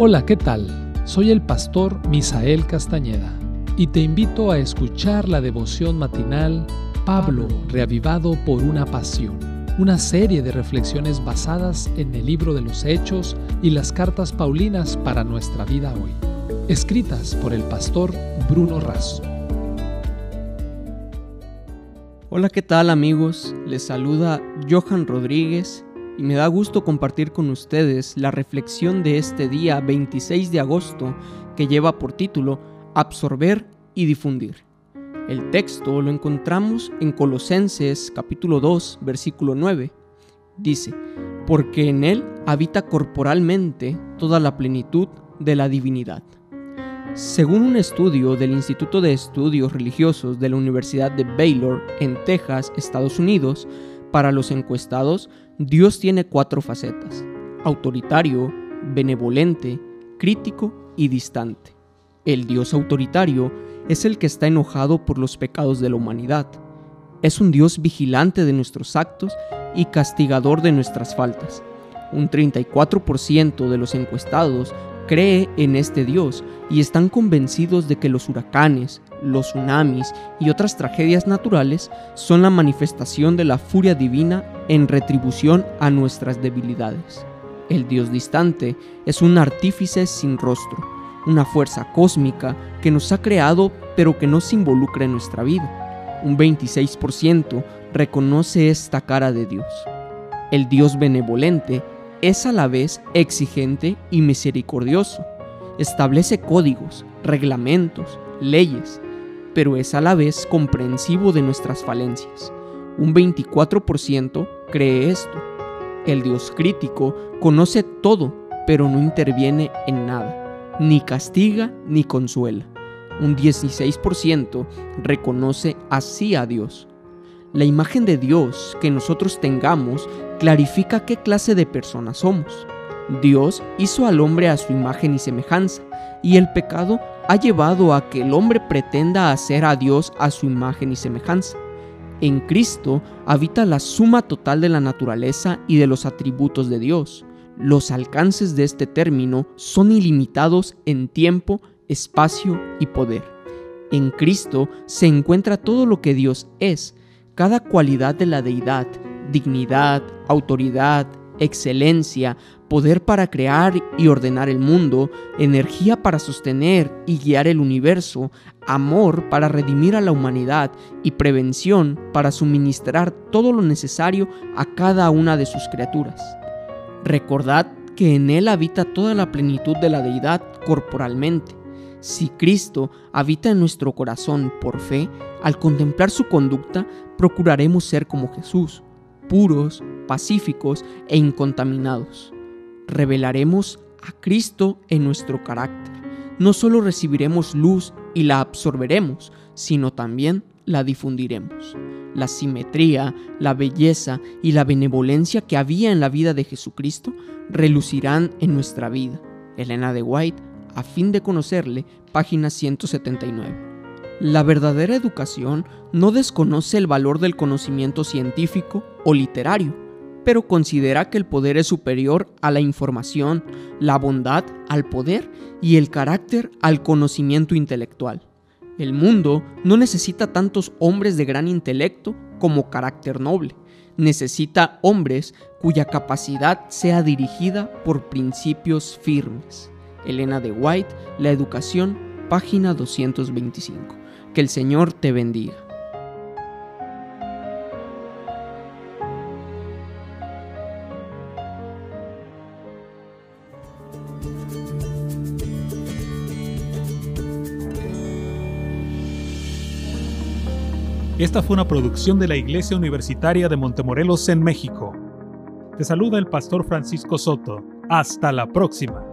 Hola, ¿qué tal? Soy el pastor Misael Castañeda y te invito a escuchar la devoción matinal Pablo, reavivado por una pasión, una serie de reflexiones basadas en el libro de los Hechos y las cartas Paulinas para nuestra vida hoy, escritas por el pastor Bruno Razo. Hola, ¿qué tal amigos? Les saluda Johan Rodríguez y me da gusto compartir con ustedes la reflexión de este día 26 de agosto que lleva por título Absorber y difundir. El texto lo encontramos en Colosenses capítulo 2 versículo 9. Dice, porque en él habita corporalmente toda la plenitud de la divinidad. Según un estudio del Instituto de Estudios Religiosos de la Universidad de Baylor en Texas, Estados Unidos, para los encuestados, Dios tiene cuatro facetas, autoritario, benevolente, crítico y distante. El Dios autoritario es el que está enojado por los pecados de la humanidad. Es un Dios vigilante de nuestros actos y castigador de nuestras faltas. Un 34% de los encuestados cree en este Dios y están convencidos de que los huracanes, los tsunamis y otras tragedias naturales son la manifestación de la furia divina en retribución a nuestras debilidades. El Dios distante es un artífice sin rostro, una fuerza cósmica que nos ha creado pero que no se involucra en nuestra vida. Un 26% reconoce esta cara de Dios. El Dios benevolente es a la vez exigente y misericordioso. Establece códigos, reglamentos, leyes, pero es a la vez comprensivo de nuestras falencias. Un 24% cree esto. El Dios crítico conoce todo, pero no interviene en nada, ni castiga ni consuela. Un 16% reconoce así a Dios. La imagen de Dios que nosotros tengamos clarifica qué clase de personas somos. Dios hizo al hombre a su imagen y semejanza, y el pecado ha llevado a que el hombre pretenda hacer a Dios a su imagen y semejanza. En Cristo habita la suma total de la naturaleza y de los atributos de Dios. Los alcances de este término son ilimitados en tiempo, espacio y poder. En Cristo se encuentra todo lo que Dios es, cada cualidad de la deidad, dignidad, autoridad, excelencia, poder para crear y ordenar el mundo, energía para sostener y guiar el universo, amor para redimir a la humanidad y prevención para suministrar todo lo necesario a cada una de sus criaturas. Recordad que en Él habita toda la plenitud de la deidad corporalmente. Si Cristo habita en nuestro corazón por fe, al contemplar su conducta, procuraremos ser como Jesús, puros, pacíficos e incontaminados. Revelaremos a Cristo en nuestro carácter. No solo recibiremos luz y la absorberemos, sino también la difundiremos. La simetría, la belleza y la benevolencia que había en la vida de Jesucristo relucirán en nuestra vida. Elena de White, a fin de conocerle, página 179. La verdadera educación no desconoce el valor del conocimiento científico o literario, pero considera que el poder es superior a la información, la bondad al poder y el carácter al conocimiento intelectual. El mundo no necesita tantos hombres de gran intelecto como carácter noble. Necesita hombres cuya capacidad sea dirigida por principios firmes. Elena de White, La Educación, página 225. Que el Señor te bendiga. Esta fue una producción de la Iglesia Universitaria de Montemorelos en México. Te saluda el pastor Francisco Soto. Hasta la próxima.